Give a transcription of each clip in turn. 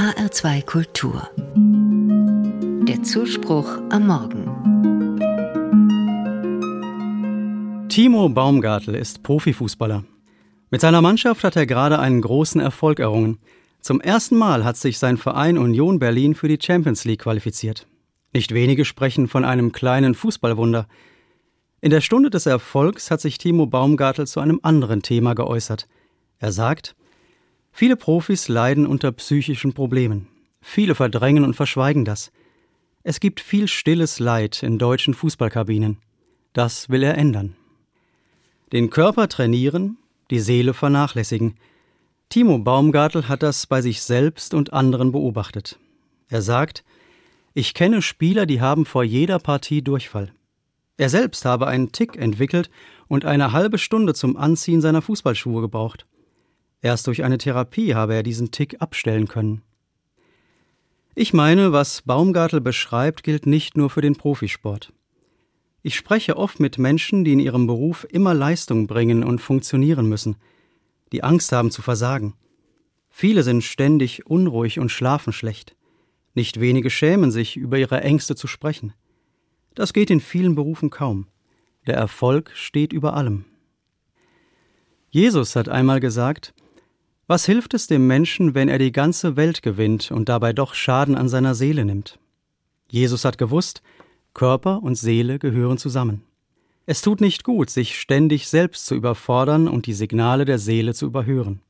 HR2 Kultur. Der Zuspruch am Morgen. Timo Baumgartel ist Profifußballer. Mit seiner Mannschaft hat er gerade einen großen Erfolg errungen. Zum ersten Mal hat sich sein Verein Union Berlin für die Champions League qualifiziert. Nicht wenige sprechen von einem kleinen Fußballwunder. In der Stunde des Erfolgs hat sich Timo Baumgartel zu einem anderen Thema geäußert. Er sagt, viele Profis leiden unter psychischen Problemen. Viele verdrängen und verschweigen das. Es gibt viel stilles Leid in deutschen Fußballkabinen. Das will er ändern. Den Körper trainieren, die Seele vernachlässigen. Timo Baumgartel hat das bei sich selbst und anderen beobachtet. Er sagt, ich kenne Spieler, die haben vor jeder Partie Durchfall. Er selbst habe einen Tick entwickelt und eine halbe Stunde zum Anziehen seiner Fußballschuhe gebraucht. Erst durch eine Therapie habe er diesen Tick abstellen können. Ich meine, was Baumgartel beschreibt, gilt nicht nur für den Profisport. Ich spreche oft mit Menschen, die in ihrem Beruf immer Leistung bringen und funktionieren müssen, die Angst haben zu versagen. Viele sind ständig unruhig und schlafen schlecht. Nicht wenige schämen sich, über ihre Ängste zu sprechen. Das geht in vielen Berufen kaum. Der Erfolg steht über allem. Jesus hat einmal gesagt, was hilft es dem Menschen, wenn er die ganze Welt gewinnt und dabei doch Schaden an seiner Seele nimmt? Jesus hat gewusst, Körper und Seele gehören zusammen. Es tut nicht gut, sich ständig selbst zu überfordern und die Signale der Seele zu überhören.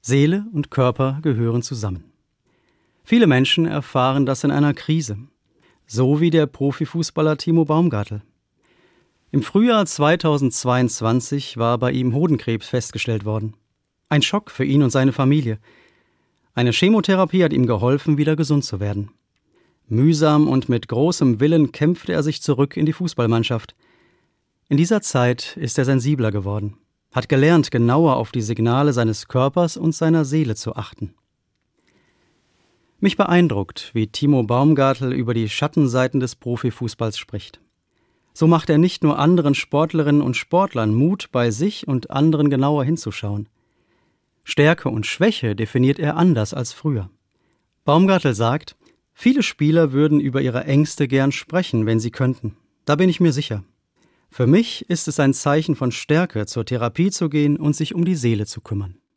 Seele und Körper gehören zusammen. Viele Menschen erfahren das in einer Krise, so wie der Profifußballer Timo Baumgartel. Im Frühjahr 2022 war bei ihm Hodenkrebs festgestellt worden. Ein Schock für ihn und seine Familie. Eine Chemotherapie hat ihm geholfen, wieder gesund zu werden. Mühsam und mit großem Willen kämpfte er sich zurück in die Fußballmannschaft. In dieser Zeit ist er sensibler geworden, hat gelernt, genauer auf die Signale seines Körpers und seiner Seele zu achten. Mich beeindruckt, wie Timo Baumgartel über die Schattenseiten des Profifußballs spricht. So macht er nicht nur anderen Sportlerinnen und Sportlern Mut, bei sich und anderen genauer hinzuschauen. Stärke und Schwäche definiert er anders als früher. Baumgartel sagt, Viele Spieler würden über ihre Ängste gern sprechen, wenn sie könnten. Da bin ich mir sicher. Für mich ist es ein Zeichen von Stärke, zur Therapie zu gehen und sich um die Seele zu kümmern.